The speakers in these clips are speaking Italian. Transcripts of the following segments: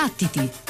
Battiti!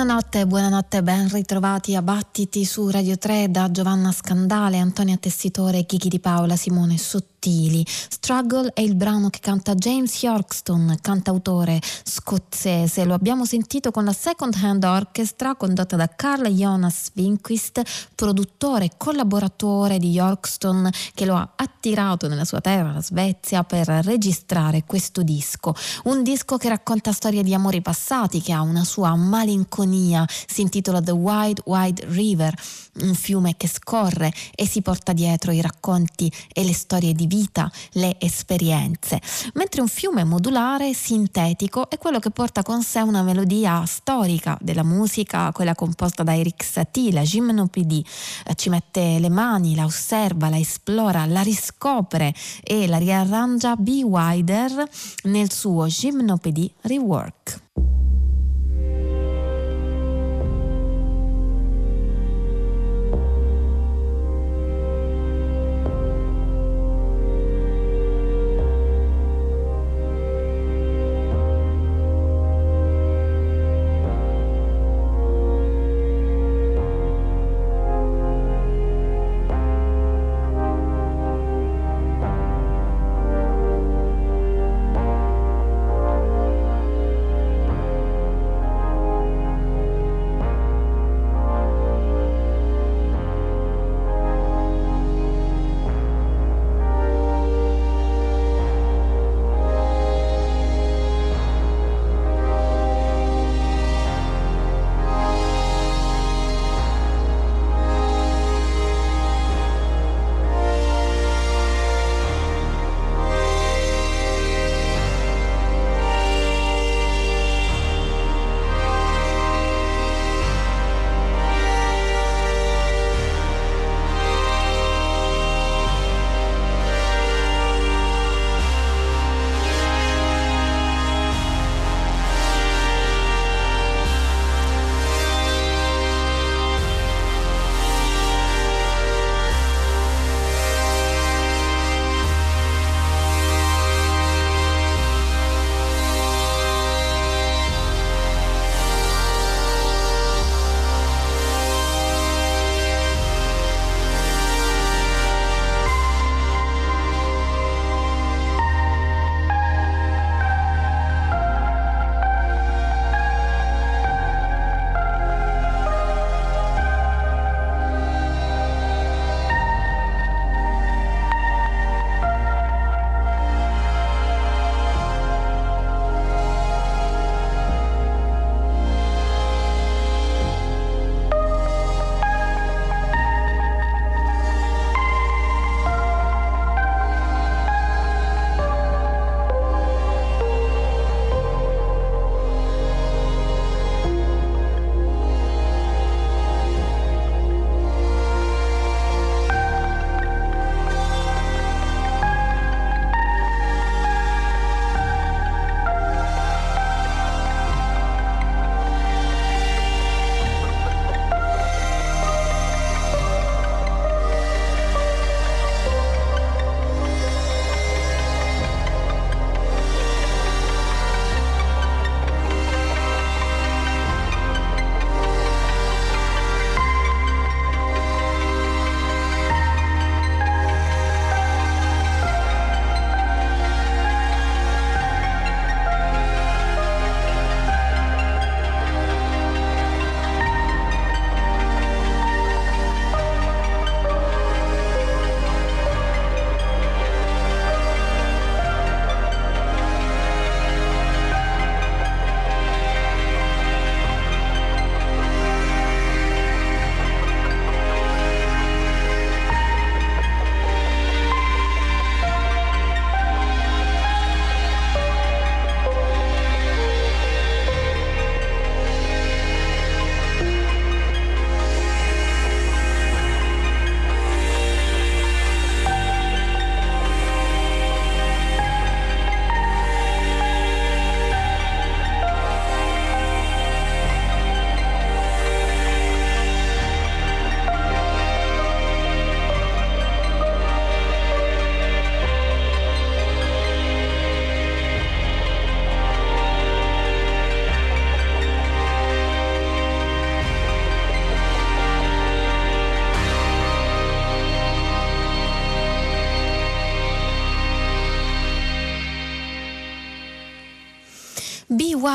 banana Buonanotte, buonanotte, ben ritrovati a Battiti su Radio 3 da Giovanna Scandale, Antonia Tessitore, Chiki Di Paola, Simone Sottili. Struggle è il brano che canta James Yorkston, cantautore scozzese. Lo abbiamo sentito con la Second Hand Orchestra condotta da Carl Jonas Winquist, produttore e collaboratore di Yorkston che lo ha attirato nella sua terra, la Svezia, per registrare questo disco. Un disco che racconta storie di amori passati, che ha una sua malinconia, si intitola The Wide Wide River, un fiume che scorre e si porta dietro i racconti e le storie di vita, le esperienze, mentre un fiume modulare, sintetico, è quello che porta con sé una melodia storica della musica, quella composta da Eric Satie, la gymnopédie, ci mette le mani, la osserva, la esplora, la riscopre e la riarrangia B. Wider nel suo Gymnopédie Rework.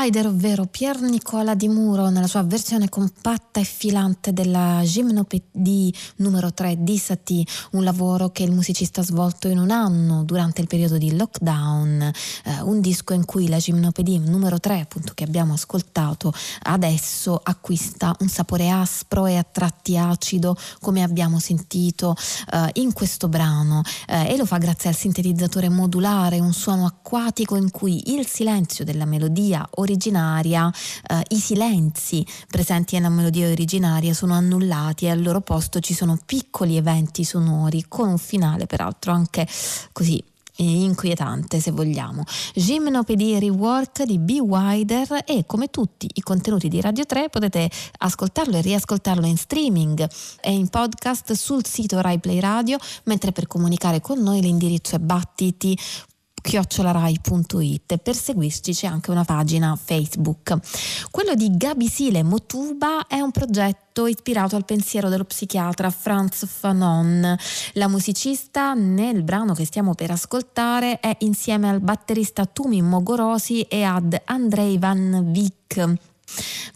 Wider, ovvero Pier Nicola Di Muro, nella sua versione compatta e filante della Gymnopédie numero 3 di Satie, un lavoro che il musicista ha svolto in un anno durante il periodo di lockdown, eh, un disco in cui la Gymnopédie numero 3, appunto che abbiamo ascoltato adesso, acquista un sapore aspro e a tratti acido, come abbiamo sentito eh, in questo brano, eh, e lo fa grazie al sintetizzatore modulare, un suono acquatico in cui il silenzio della melodia originaria, eh, i silenzi presenti nella melodia originaria sono annullati e al loro posto ci sono piccoli eventi sonori con un finale peraltro anche così inquietante se vogliamo. Gymnopedie Rework di B. Wider e come tutti i contenuti di Radio 3 potete ascoltarlo e riascoltarlo in streaming e in podcast sul sito Rai Play Radio, mentre per comunicare con noi l'indirizzo è battiti chiocciolarai.it. Per seguirci c'è anche una pagina Facebook. Quello di Gabi Sile Motuba è un progetto ispirato al pensiero dello psichiatra Franz Fanon. La musicista nel brano che stiamo per ascoltare è insieme al batterista Tumi Mogorosi e ad Andrei Van Vick.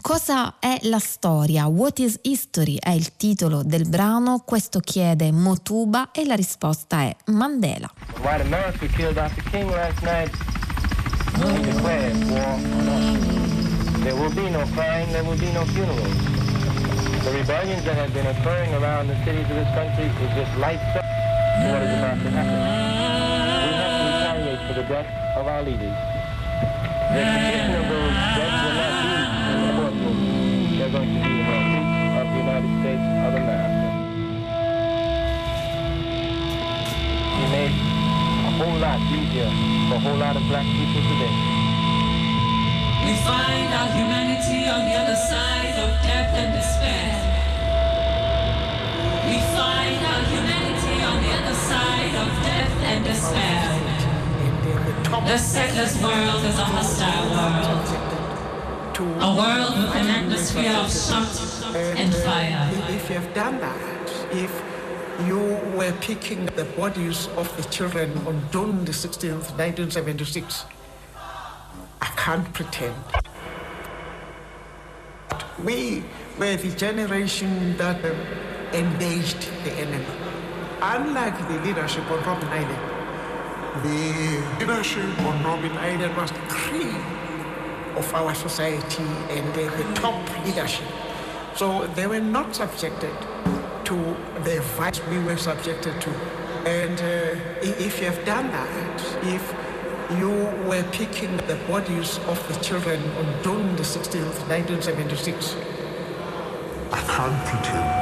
Cosa è la storia? What is history è il titolo del brano, questo chiede Motuba e la risposta è Mandela. White America killed Dr. King last night and declared war on us. There will be no crying, there will be no funerals. The rebellions that have been occurring around the cities of this country is just lights up what is about to happen. We have to retaliate for the death of our leaders. The execution of those whole lot easier for a whole lot of black people today. We find our humanity on the other side of death and despair. We find our humanity on the other side of death and despair. The settler's world is a hostile world a world with an atmosphere of shock and fire. If you have done that, if you were picking the bodies of the children on June the 16th, 1976, I can't pretend. We were the generation that engaged the enemy. Unlike the leadership on Robin Island, the leadership on Robin Island was the cream of our society and the, the top leadership. So they were not subjected to the violence we were subjected to. And uh, if you have done that, if you were picking the bodies of the children on June the 16th, 1976, I can't pretend.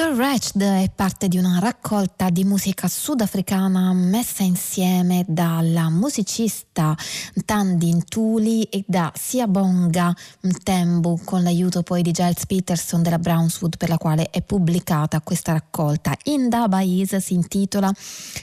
The Wretched è parte di una raccolta di musica sudafricana messa insieme dalla musicista Tandin Tuli e da Siabonga Mtembu con l'aiuto poi di Giles Peterson della Brownswood per la quale è pubblicata questa raccolta. Inda Is si intitola,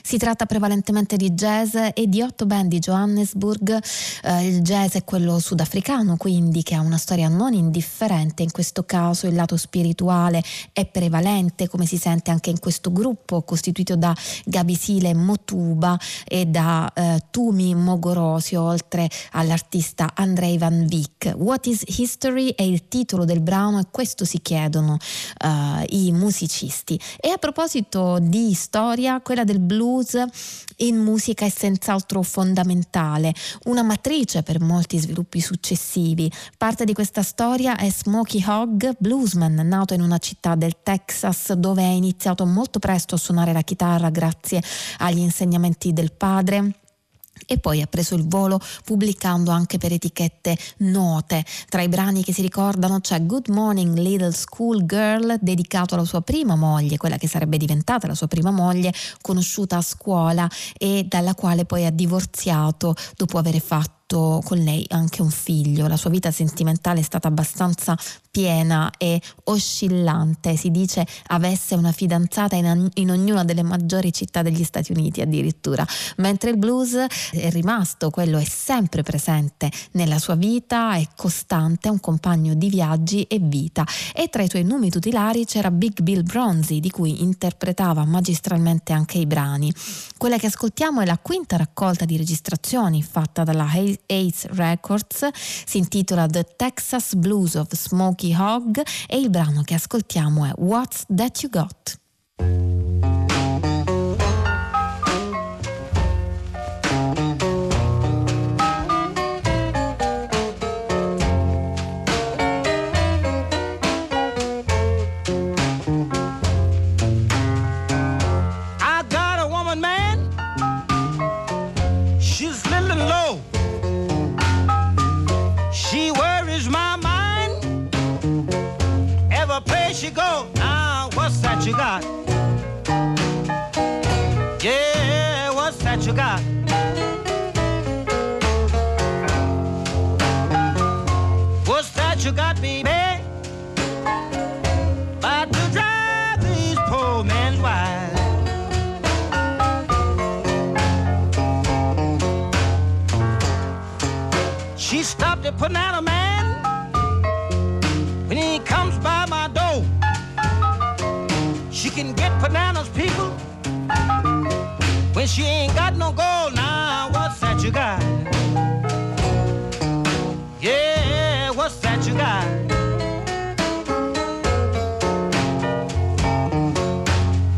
si tratta prevalentemente di jazz e di otto band di Johannesburg, eh, il jazz è quello sudafricano quindi che ha una storia non indifferente, in questo caso il lato spirituale è prevalente come si sente anche in questo gruppo costituito da Gabisile Motuba e da eh, Tumi Mogorosi, oltre all'artista Andrei Van Vick. What is History è il titolo del brano e questo si chiedono uh, i musicisti. E a proposito di storia, quella del blues in musica è senz'altro fondamentale, una matrice per molti sviluppi successivi. Parte di questa storia è Smokey Hogg, bluesman nato in una città del Texas dove ha iniziato molto presto a suonare la chitarra grazie agli insegnamenti del padre e poi ha preso il volo pubblicando anche per etichette note. Tra i brani che si ricordano c'è Good Morning Little School Girl dedicato alla sua prima moglie, quella che sarebbe diventata la sua prima moglie, conosciuta a scuola e dalla quale poi ha divorziato dopo aver fatto avuto con lei anche un figlio. La sua vita sentimentale è stata abbastanza piena e oscillante. Si dice avesse una fidanzata in, in ognuna delle maggiori città degli Stati Uniti addirittura. Mentre il blues è rimasto, quello è sempre presente nella sua vita, è costante, è un compagno di viaggi e vita. E tra i suoi numi tutelari c'era Big Bill Bronzy, di cui interpretava magistralmente anche i brani. Quella che ascoltiamo è la quinta raccolta di registrazioni fatta dalla Ace Records, si intitola The Texas Blues of Smokey Hogg e il brano che ascoltiamo è What's That You Got? Got? What's that you got, baby? About to drive these poor men's wives. She stopped at Panama Man when he comes by my door. She can get people, when she ain't got no gold. Now, what's that you got? Yeah, what's that you got?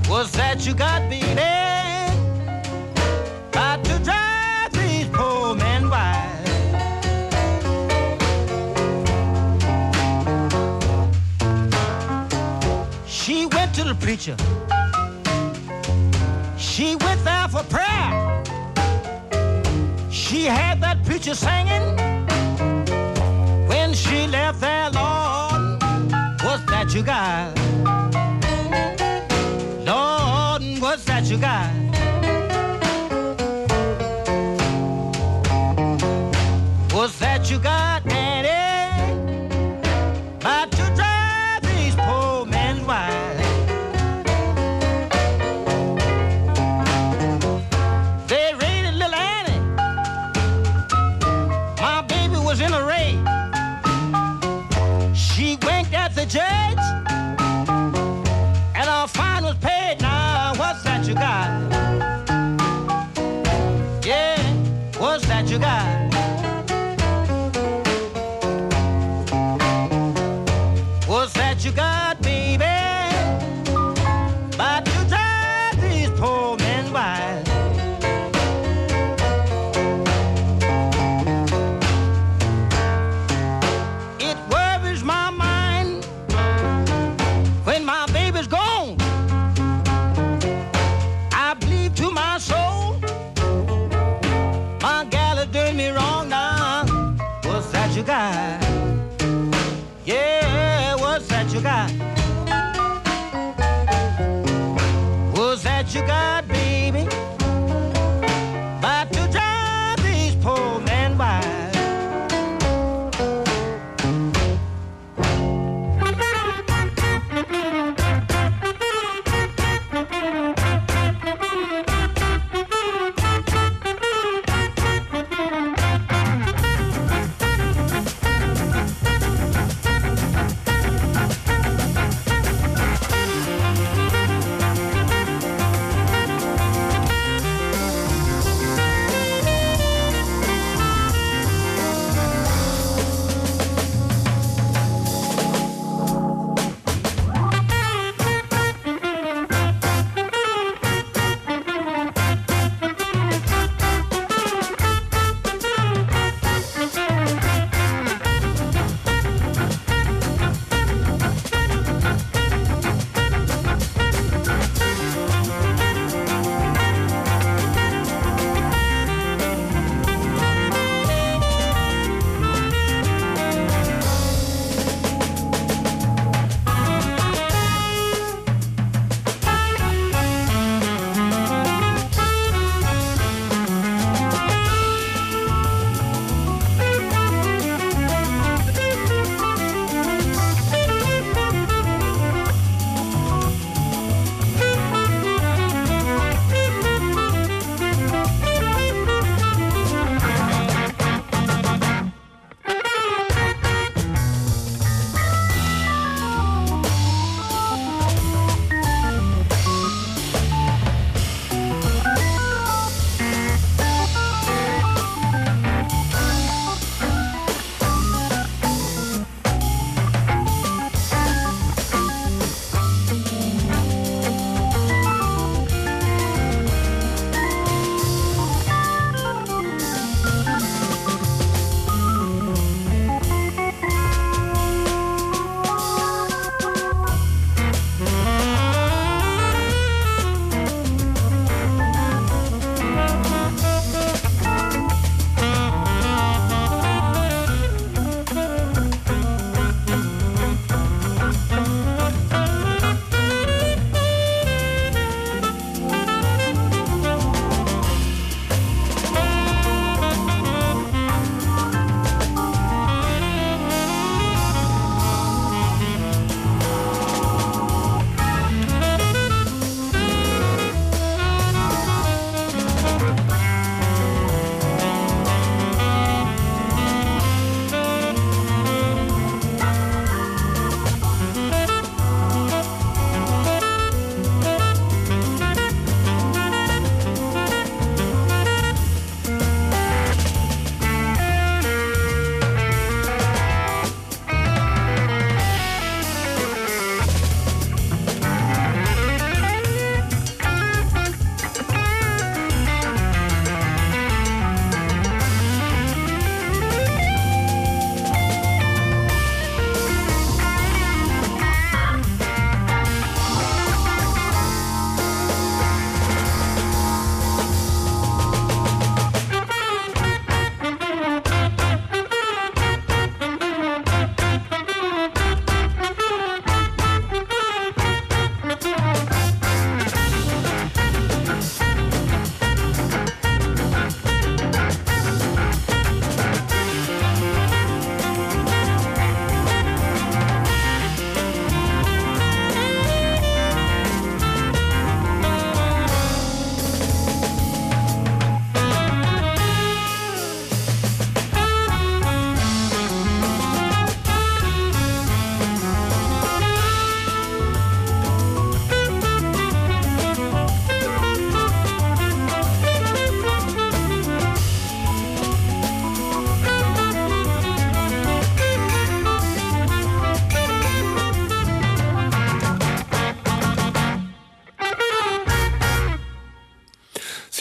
What's that you got, baby? To drive these poor men wild. She went to the preacher. She went for prayer. She had that preacher singing when she left there, Lord, what's that you got? Lord, what's that you got?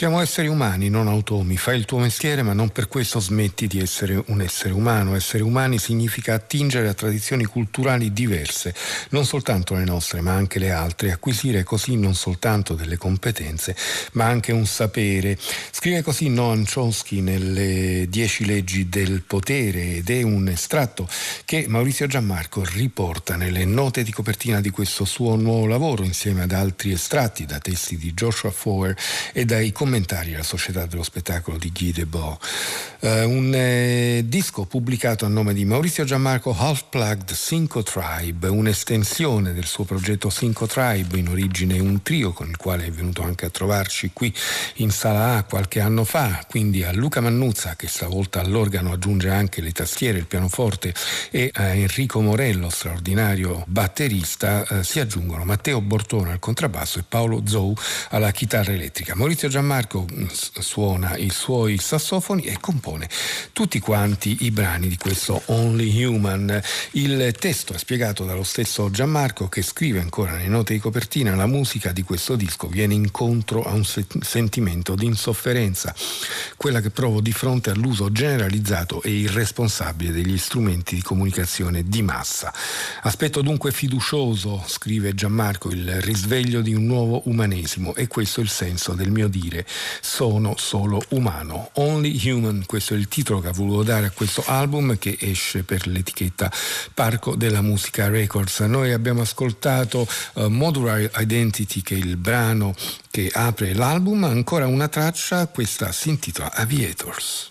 Siamo esseri umani, non automi. Fai il tuo mestiere, ma non per questo smetti di essere un essere umano. Essere umani significa attingere a tradizioni culturali diverse, non soltanto le nostre, ma anche le altre, acquisire così non soltanto delle competenze, ma anche un sapere. Scrive così Noam Chomsky nelle Dieci leggi del potere ed è un estratto che Maurizio Giammarco riporta nelle note di copertina di questo suo nuovo lavoro insieme ad altri estratti da testi di Joshua Foer e dai commenti commentari alla Società dello Spettacolo di Guy Debord. Uh, un eh, disco pubblicato a nome di Maurizio Gianmarco Half Plugged Cinco Tribe, un'estensione del suo progetto Cinco Tribe, in origine un trio con il quale è venuto anche a trovarci qui in Sala A qualche anno fa, quindi a Luca Mannuzza che stavolta all'organo aggiunge anche le tastiere, il pianoforte e a Enrico Morello, straordinario batterista, uh, si aggiungono Matteo Bortone al contrabbasso e Paolo Zou alla chitarra elettrica. Maurizio Gianmarco Marco suona i suoi sassofoni e compone tutti quanti i brani di questo Only Human. Il testo è spiegato dallo stesso Gianmarco che scrive ancora nelle note di copertina la musica di questo disco viene incontro a un sentimento di insofferenza, quella che provo di fronte all'uso generalizzato e irresponsabile degli strumenti di comunicazione di massa. Aspetto dunque fiducioso, scrive Gianmarco, il risveglio di un nuovo umanesimo e questo è il senso del mio dire sono solo umano. Only Human, questo è il titolo che ha voluto dare a questo album che esce per l'etichetta Parco della Musica Records. Noi abbiamo ascoltato uh, Modular Identity che è il brano che apre l'album, ancora una traccia, questa si intitola Aviators.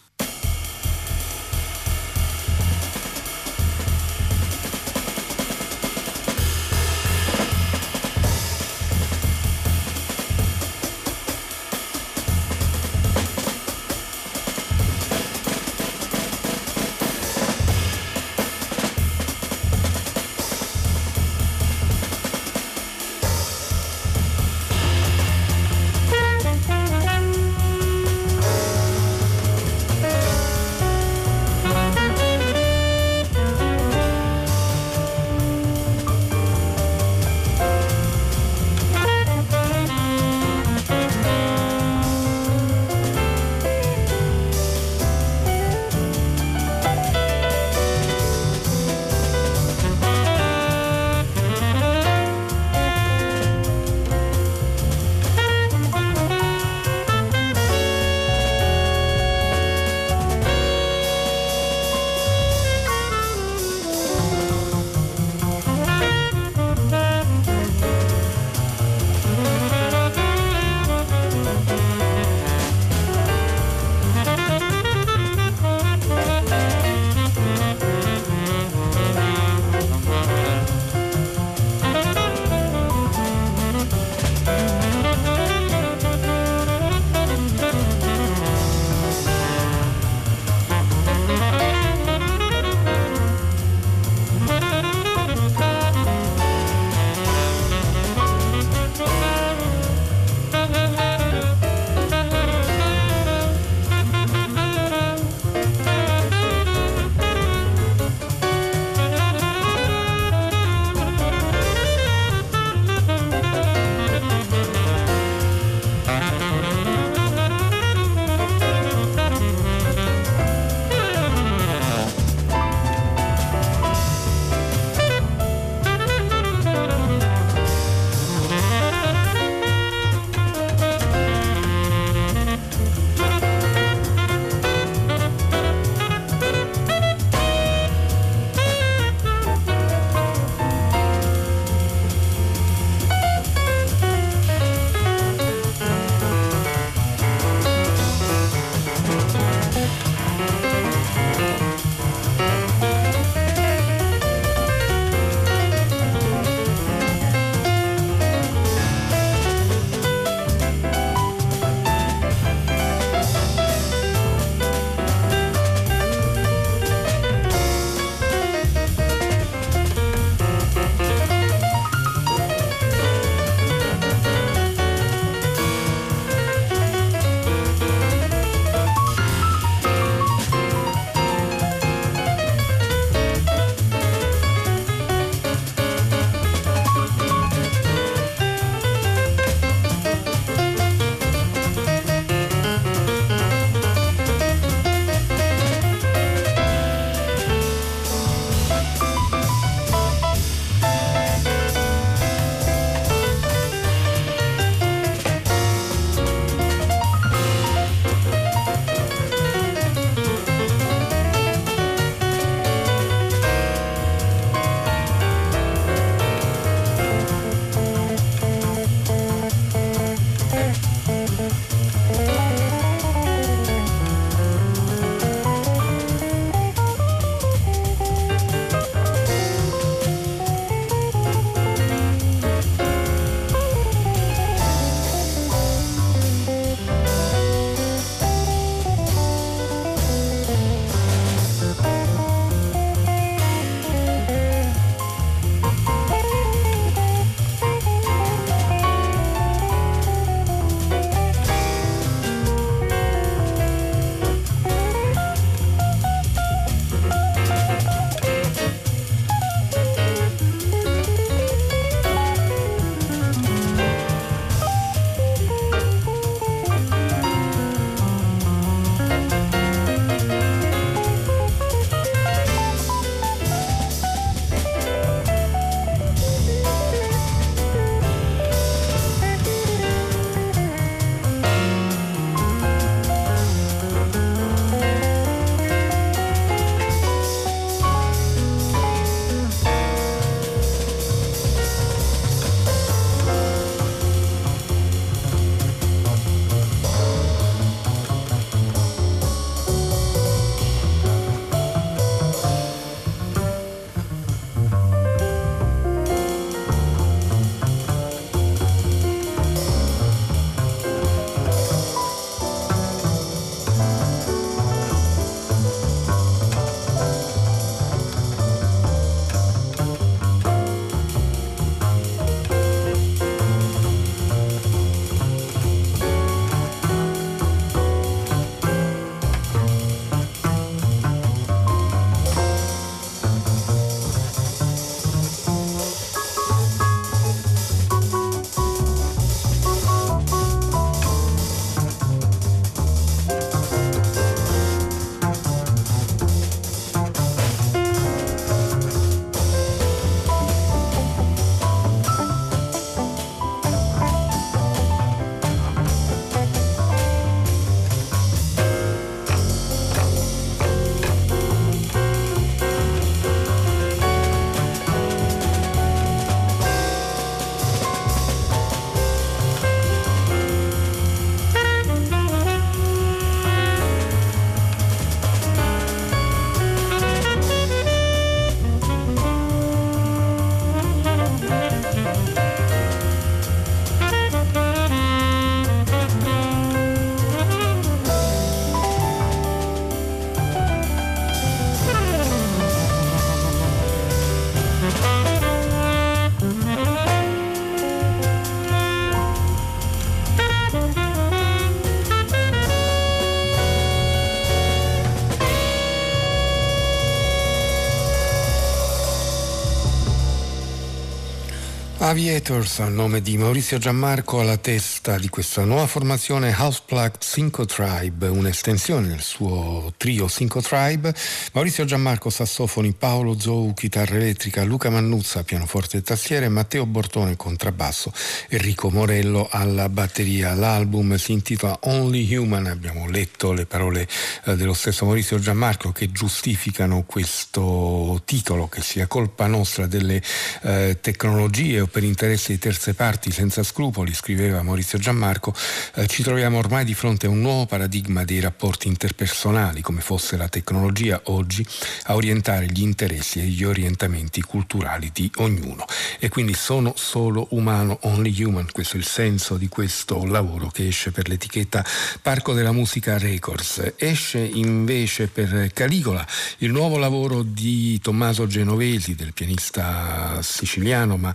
Aviators, a nome di Maurizio Giammarco, alla testa di questa nuova formazione Houseplugged Cinco Tribe, un'estensione del suo trio Cinco Tribe. Maurizio Giammarco, sassofoni, Paolo Zou, chitarra elettrica, Luca Mannuzza, pianoforte e tastiere, Matteo Bortone, contrabbasso, Enrico Morello alla batteria. L'album si intitola Only Human, abbiamo letto le parole eh, dello stesso Maurizio Giammarco che giustificano questo titolo, che sia colpa nostra delle eh, tecnologie per interessi di terze parti senza scrupoli, scriveva Maurizio Giammarco, eh, ci troviamo ormai di fronte a un nuovo paradigma dei rapporti interpersonali, come fosse la tecnologia oggi, a orientare gli interessi e gli orientamenti culturali di ognuno. E quindi sono solo umano, only human, questo è il senso di questo lavoro che esce per l'etichetta Parco della Musica Records. Esce invece per Caligola il nuovo lavoro di Tommaso Genovesi, del pianista siciliano ma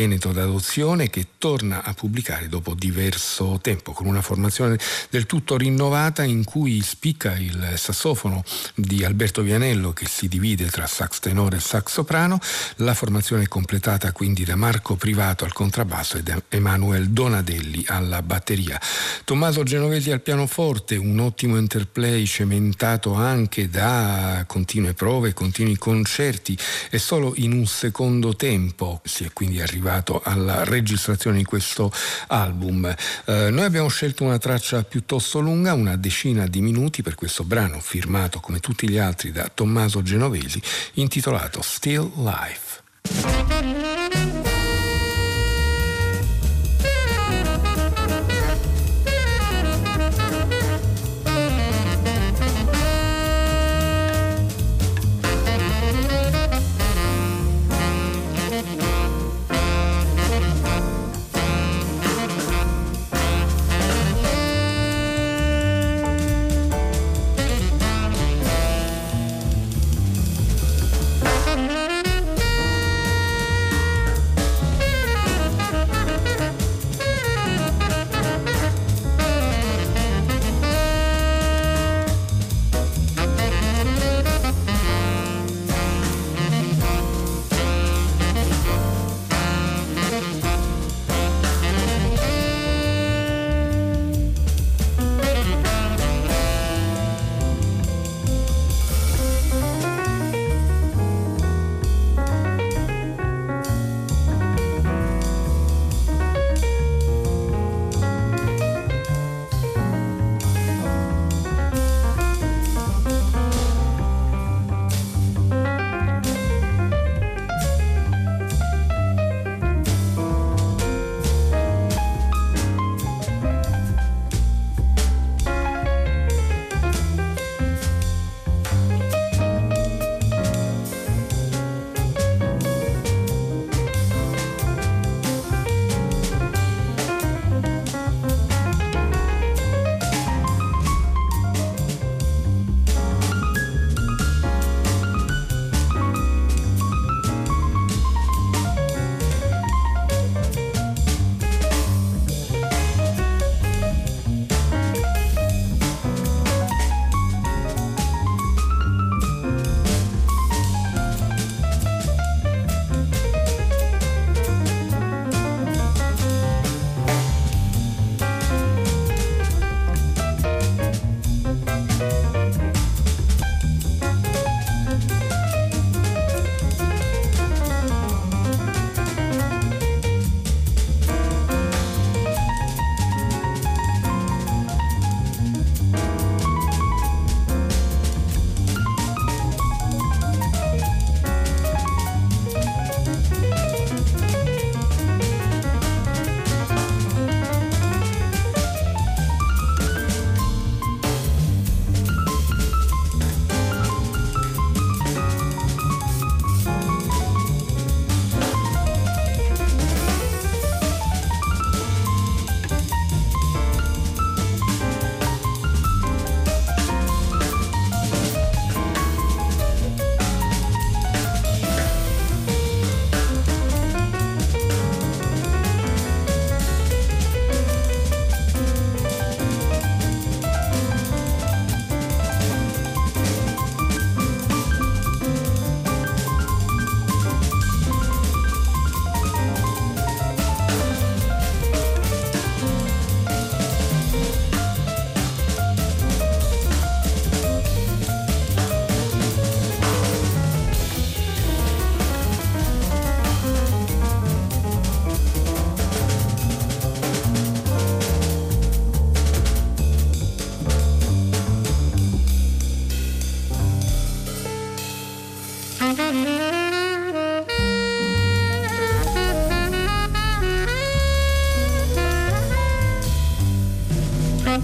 veneto d'adozione che torna a pubblicare dopo diverso tempo con una formazione del tutto rinnovata in cui spicca il sassofono di Alberto Vianello che si divide tra sax tenore e sax soprano, la formazione è completata quindi da Marco Privato al contrabbasso e da Emanuel Donadelli alla batteria. Tommaso Genovesi al pianoforte, un ottimo interplay cementato anche da continue prove, continui concerti e solo in un secondo tempo si è quindi arrivato arrivato alla registrazione di questo album. Eh, noi abbiamo scelto una traccia piuttosto lunga, una decina di minuti per questo brano firmato come tutti gli altri da Tommaso Genovesi, intitolato Still Life.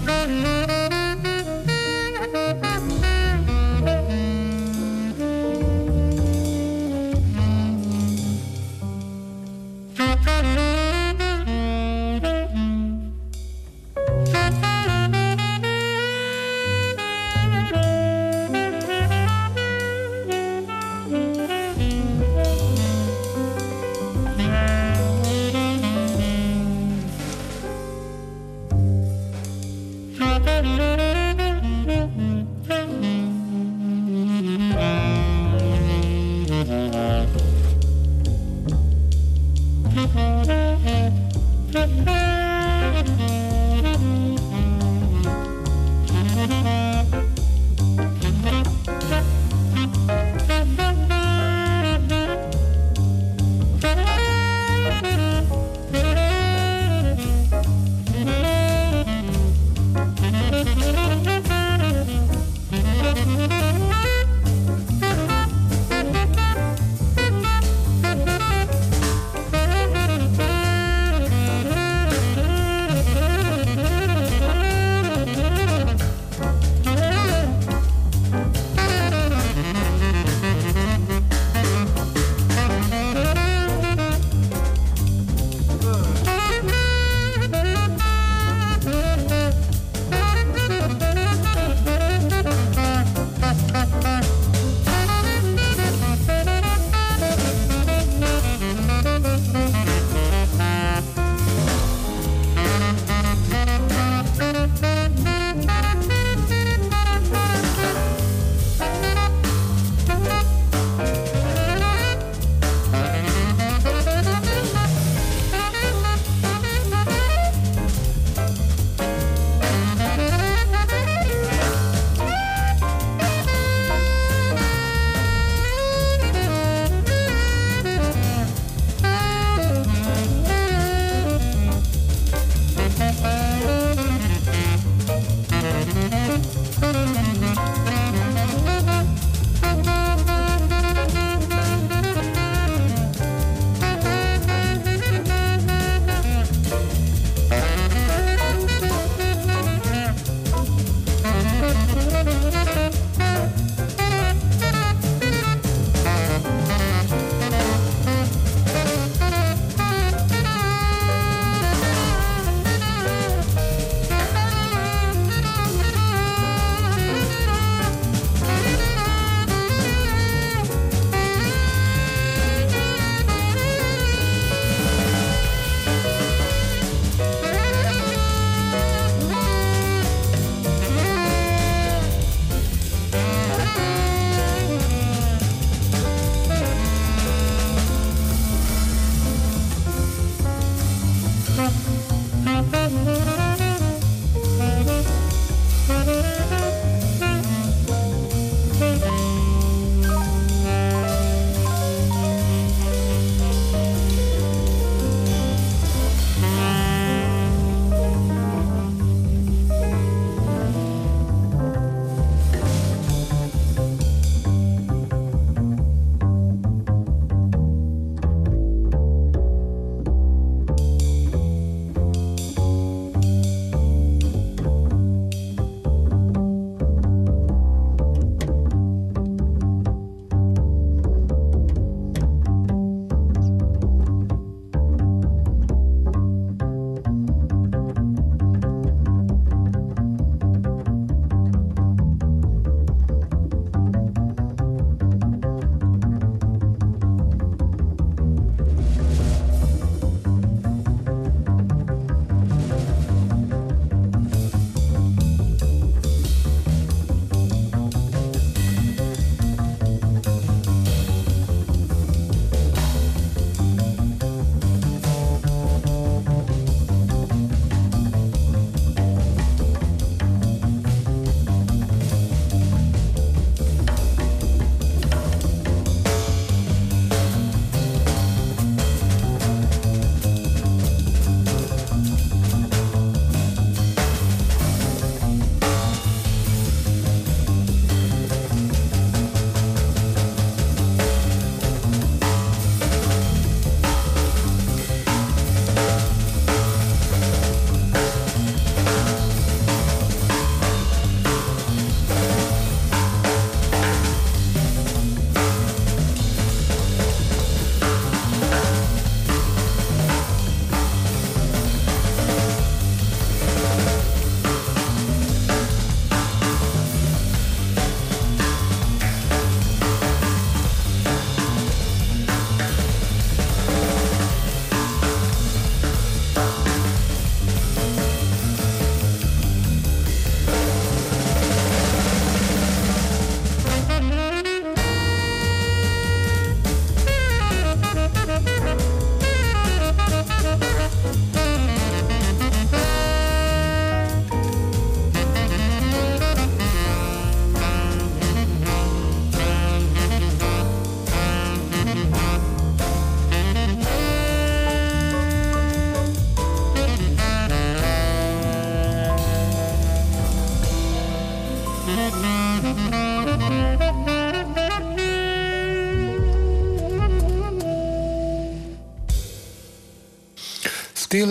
Mm-hmm.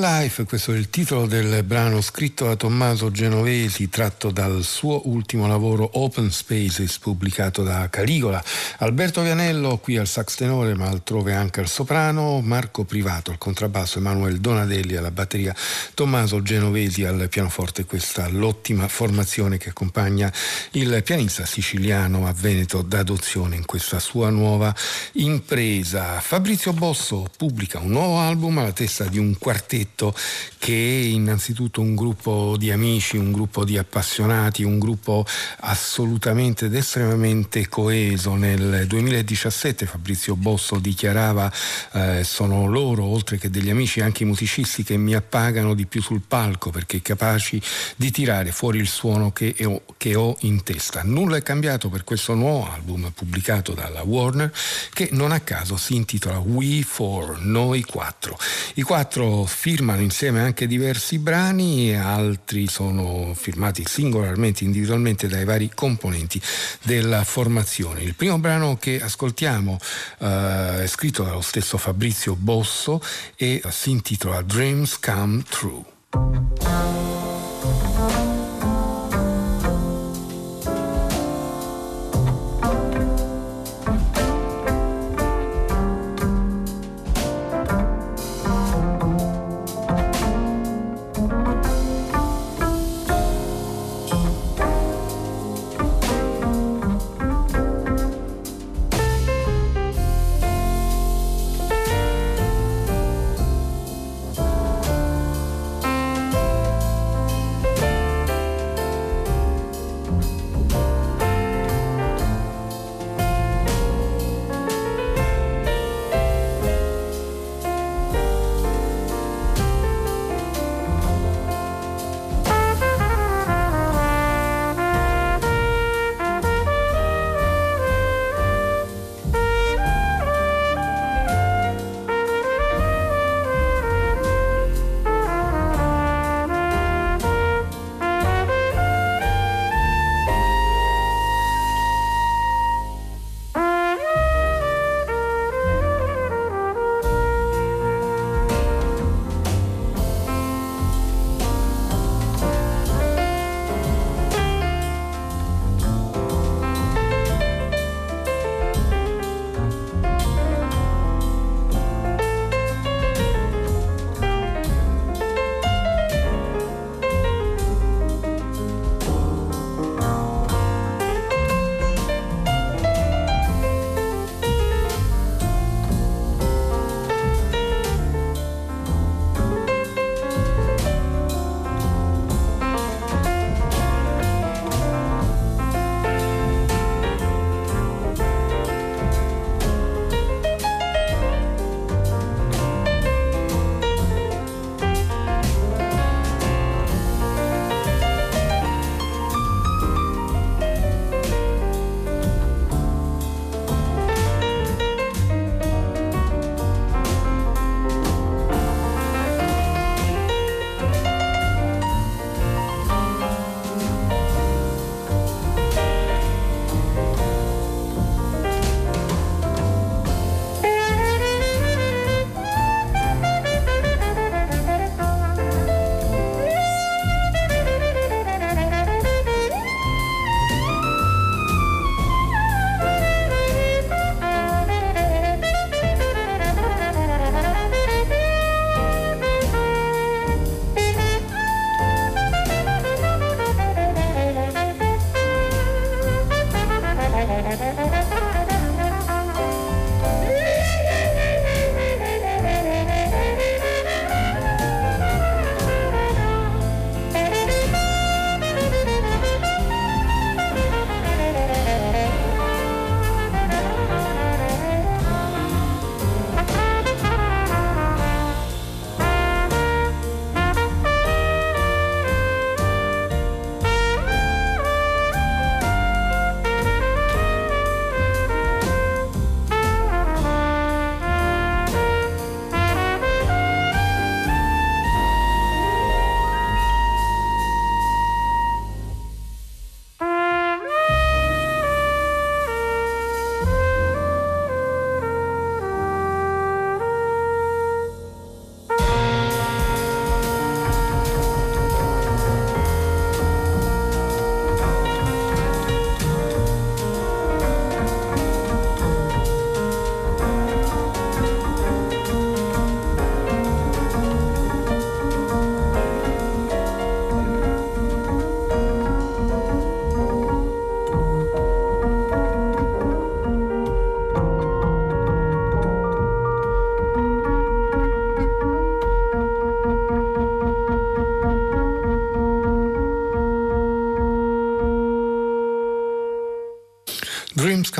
Life, questo è il titolo del brano scritto da Tommaso Genovesi, tratto dal suo ultimo lavoro Open Spaces, pubblicato da Caligola. Alberto Vianello qui al sax tenore, ma altrove anche al soprano, Marco Privato al contrabbasso, Emanuele Donadelli alla batteria, Tommaso Genovesi al pianoforte, questa l'ottima formazione che accompagna il pianista siciliano a Veneto d'adozione in questa sua nuova impresa. Fabrizio Bosso pubblica un nuovo album alla testa di un quartetto quartetto che innanzitutto un gruppo di amici, un gruppo di appassionati, un gruppo assolutamente ed estremamente coeso. Nel 2017 Fabrizio Bosso dichiarava eh, sono loro, oltre che degli amici, anche i musicisti che mi appagano di più sul palco perché capaci di tirare fuori il suono che ho, che ho in testa. Nulla è cambiato per questo nuovo album pubblicato dalla Warner che non a caso si intitola We Four, Noi Quattro. I quattro firmano insieme anche diversi brani altri sono firmati singolarmente, individualmente dai vari componenti della formazione. Il primo brano che ascoltiamo eh, è scritto dallo stesso Fabrizio Bosso e si intitola Dreams Come True.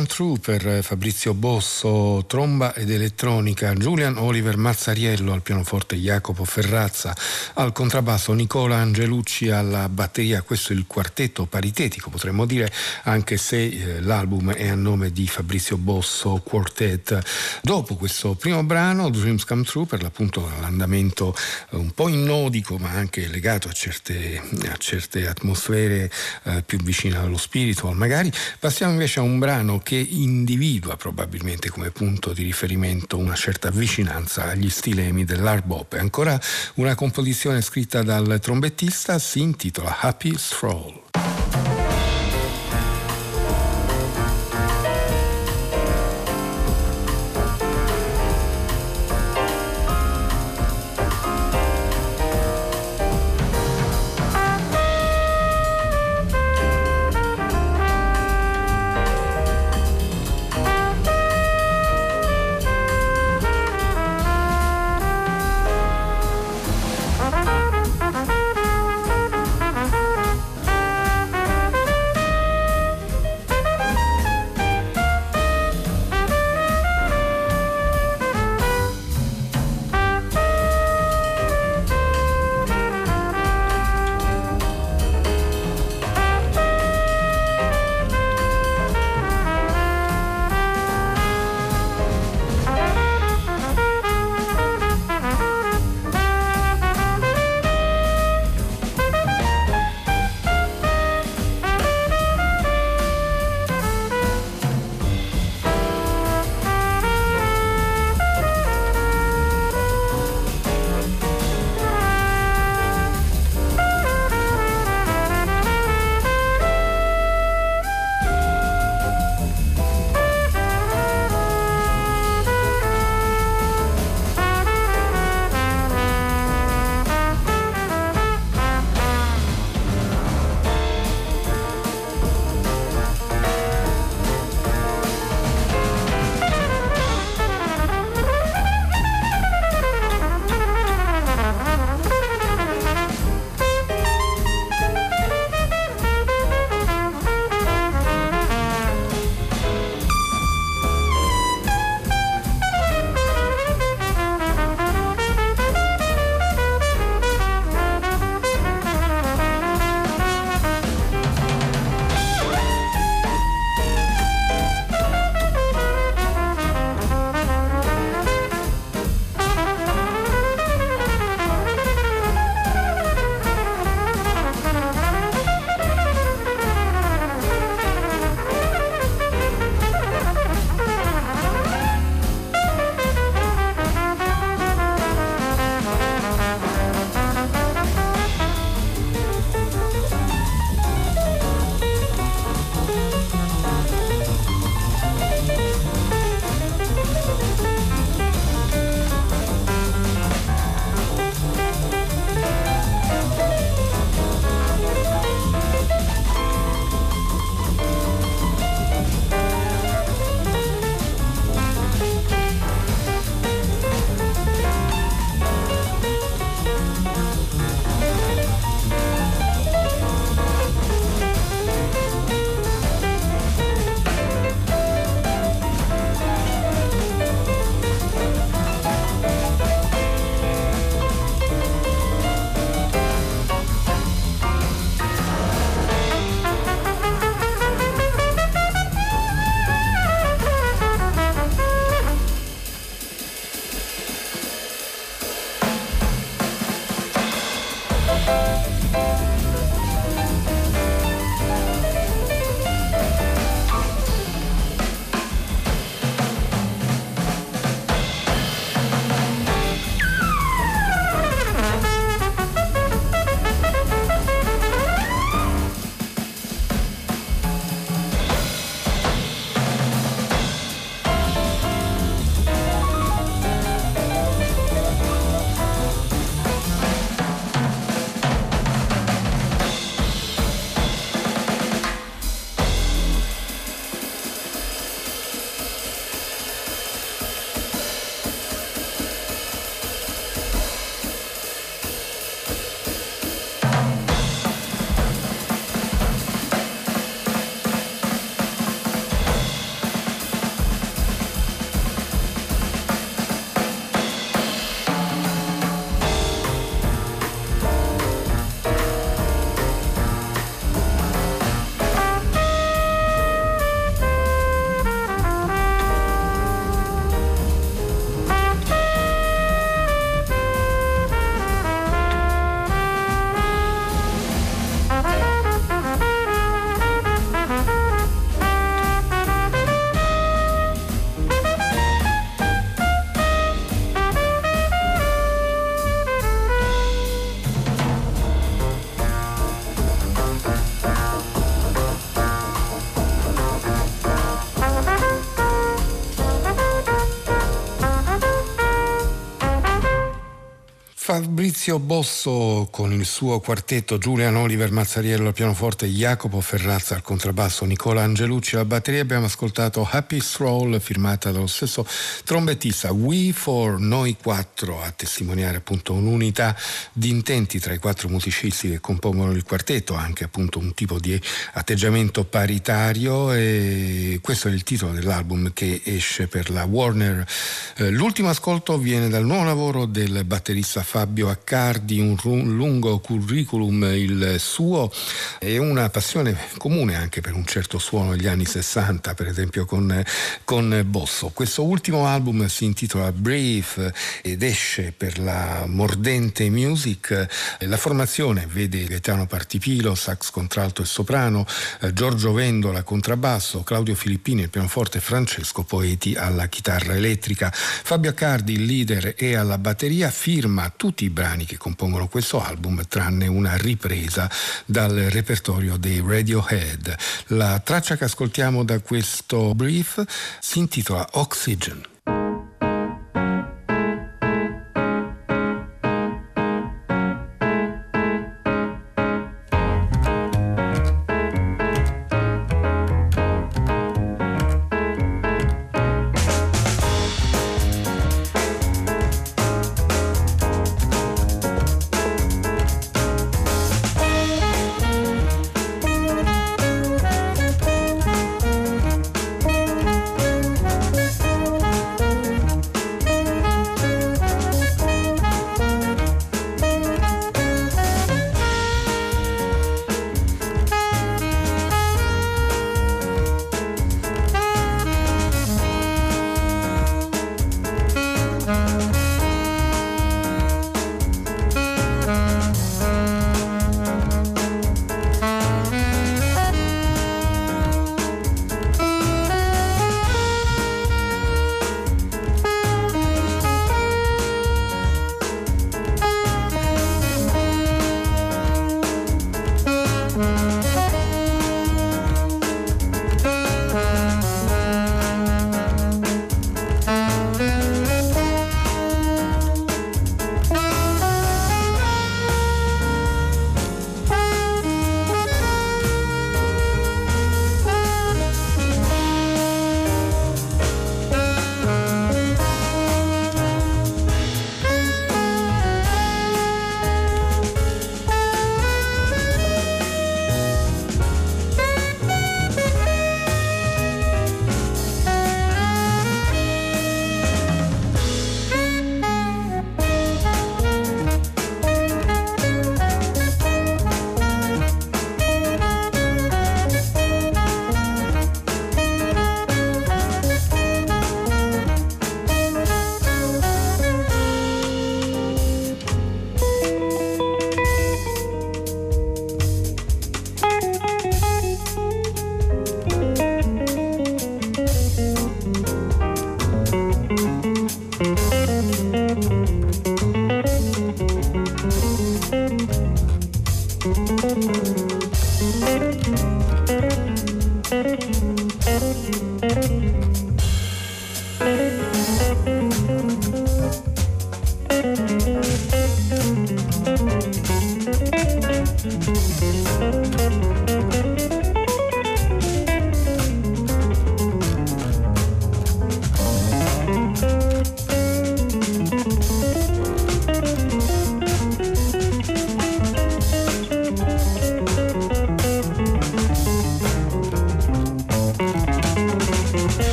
Come True per Fabrizio Bosso, tromba ed elettronica, Julian Oliver Mazzariello al pianoforte, Jacopo Ferrazza al contrabbasso, Nicola Angelucci alla batteria. Questo è il quartetto paritetico, potremmo dire, anche se eh, l'album è a nome di Fabrizio Bosso Quartet. Dopo questo primo brano, Dreams Come True, per l'appunto l'andamento eh, un po' innodico, ma anche legato a certe, a certe atmosfere eh, più vicine allo spiritual, magari, passiamo invece a un brano che individua probabilmente come punto di riferimento una certa vicinanza agli stilemi dell'hard bop. Ancora una composizione scritta dal trombettista, si intitola Happy Stroll. Fabrizio Bosso con il suo quartetto, Giulian Oliver Mazzariello al pianoforte, Jacopo Ferrazza al contrabbasso, Nicola Angelucci alla batteria. Abbiamo ascoltato Happy Stroll firmata dallo stesso trombettista. We for noi quattro a testimoniare appunto un'unità di intenti tra i quattro musicisti che compongono il quartetto, anche appunto un tipo di atteggiamento paritario e questo è il titolo dell'album che esce per la Warner. Eh, l'ultimo ascolto viene dal nuovo lavoro del batterista Fabio Accardi, un, lungo curriculum il suo e una passione comune anche per un certo suono degli anni 60, per esempio con, con Bosso. Questo ultimo album si intitola Brief ed esce per la Mordente Music. La formazione vede Gaetano Partipilo, sax contralto e soprano, Giorgio Vendola contrabbasso, Claudio Filippini al pianoforte Francesco Poeti alla chitarra elettrica. Fabio Accardi, il leader, e alla batteria firma tutti i brani che compongono questo album, tranne una ripresa dal repertorio dei Radiohead. La traccia che ascoltiamo da questo brief si intitola Oxygen.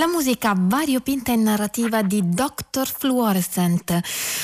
La musica variopinta e narrativa di Dr. Fluorescent.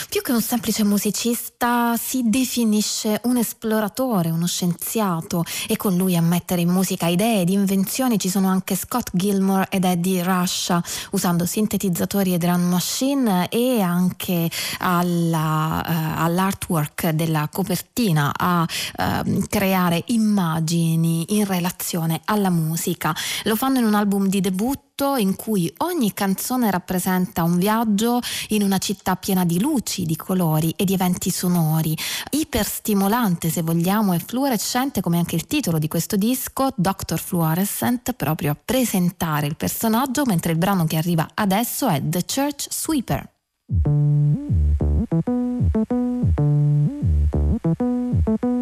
Più che un semplice musicista, si definisce un esploratore, uno scienziato e con lui a mettere in musica idee ed invenzioni ci sono anche Scott Gilmore ed Eddie Rush, usando sintetizzatori e drum machine e anche alla, uh, all'artwork della copertina a uh, creare immagini in relazione alla musica. Lo fanno in un album di debutto tutto in cui ogni canzone rappresenta un viaggio in una città piena di luci, di colori e di eventi sonori, iperstimolante se vogliamo e fluorescente come anche il titolo di questo disco, Dr. Fluorescent, proprio a presentare il personaggio, mentre il brano che arriva adesso è The Church Sweeper. Thank you.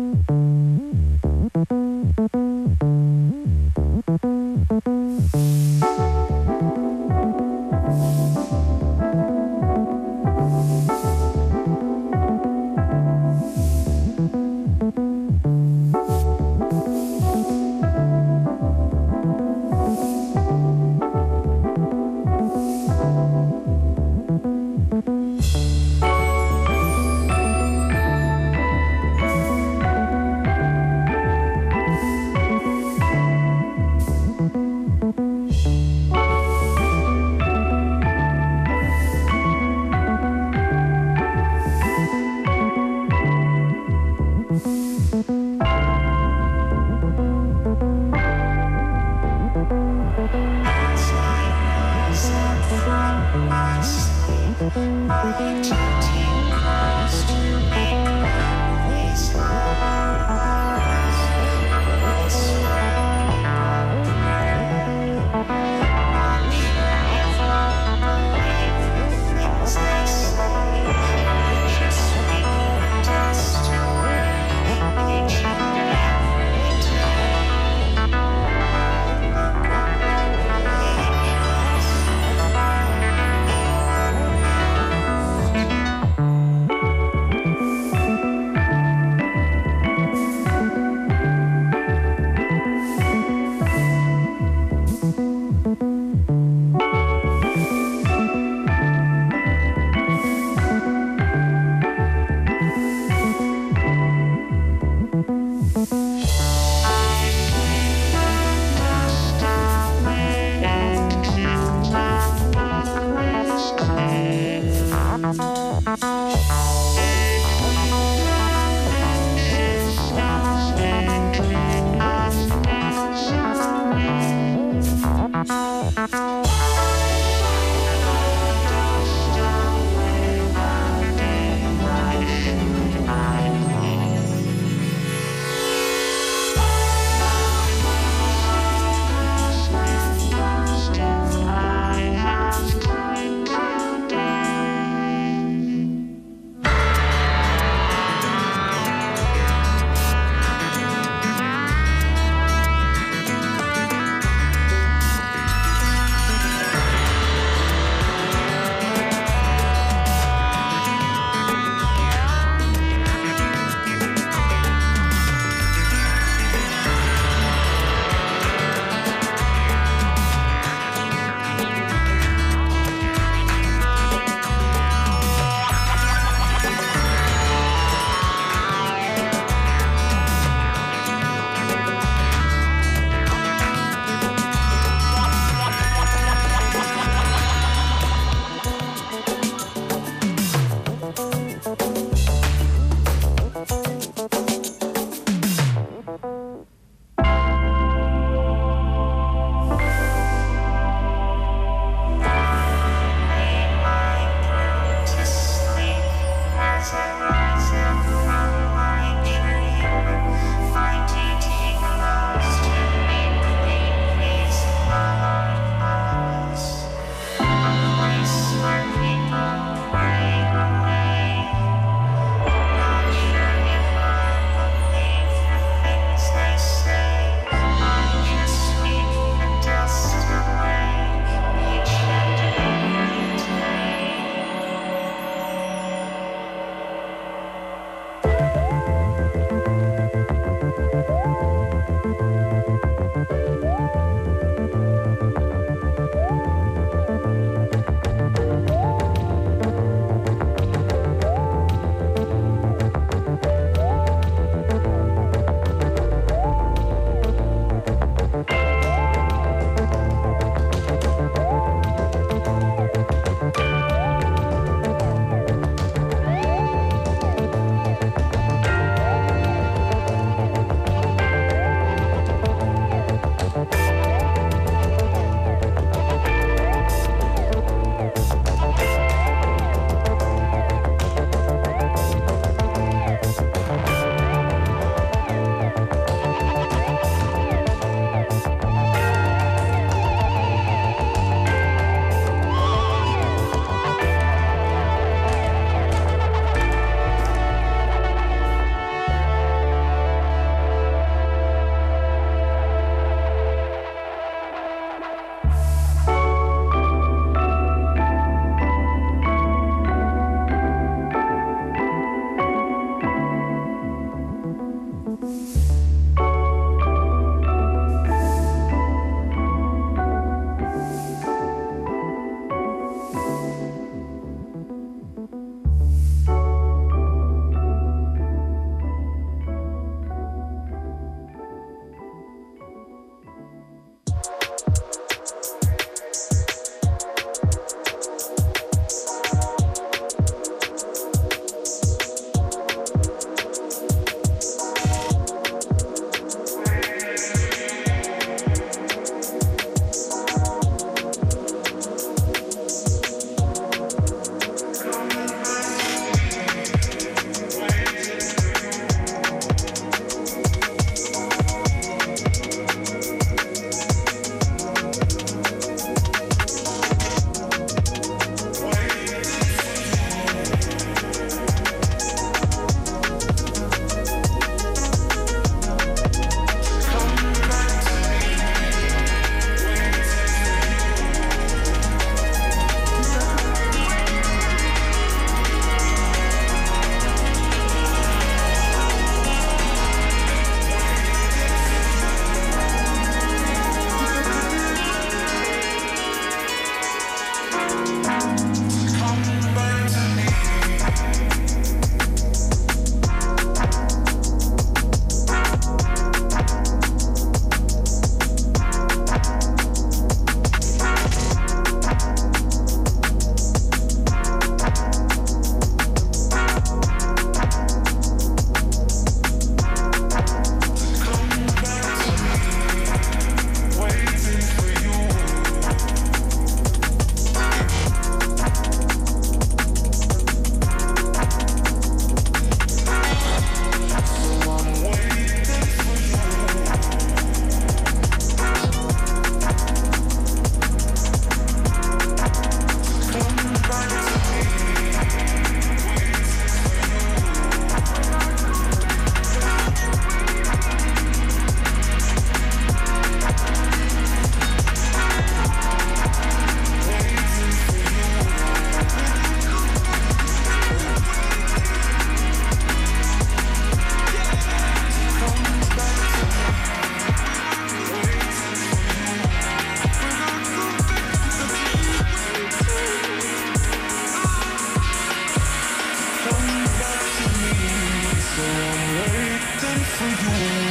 for you.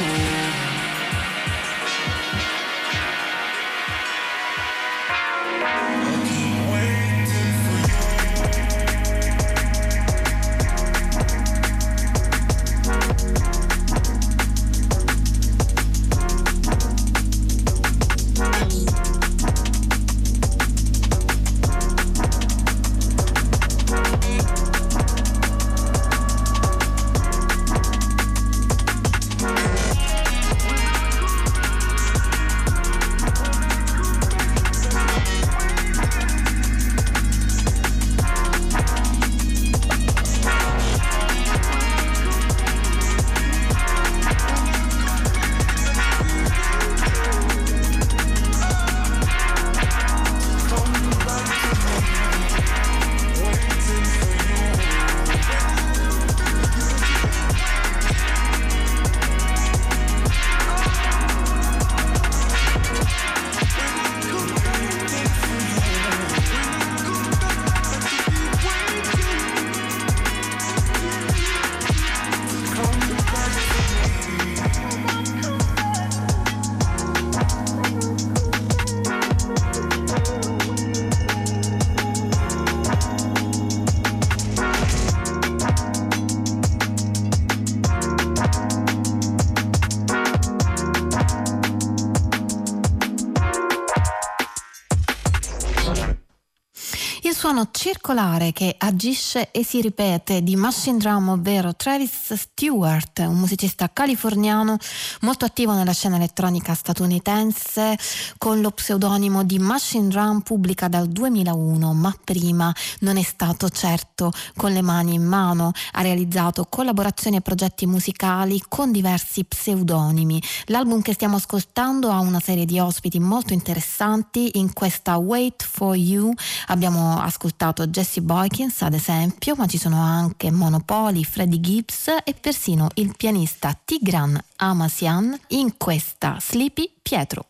Circolare che agisce e si ripete di Machine Drum, ovvero Travis Stewart, un musicista californiano molto attivo nella scena elettronica statunitense con lo pseudonimo di Machine Drum pubblica dal 2001, ma prima non è stato certo con le mani in mano, ha realizzato collaborazioni e progetti musicali con diversi pseudonimi. L'album che stiamo ascoltando ha una serie di ospiti molto interessanti, in questa Wait for You abbiamo ascoltato Jesse Boykins ad esempio, ma ci sono anche Monopoli, Freddie Gibbs e persino il pianista Tigran Amasian in questa Sleepy Pietro.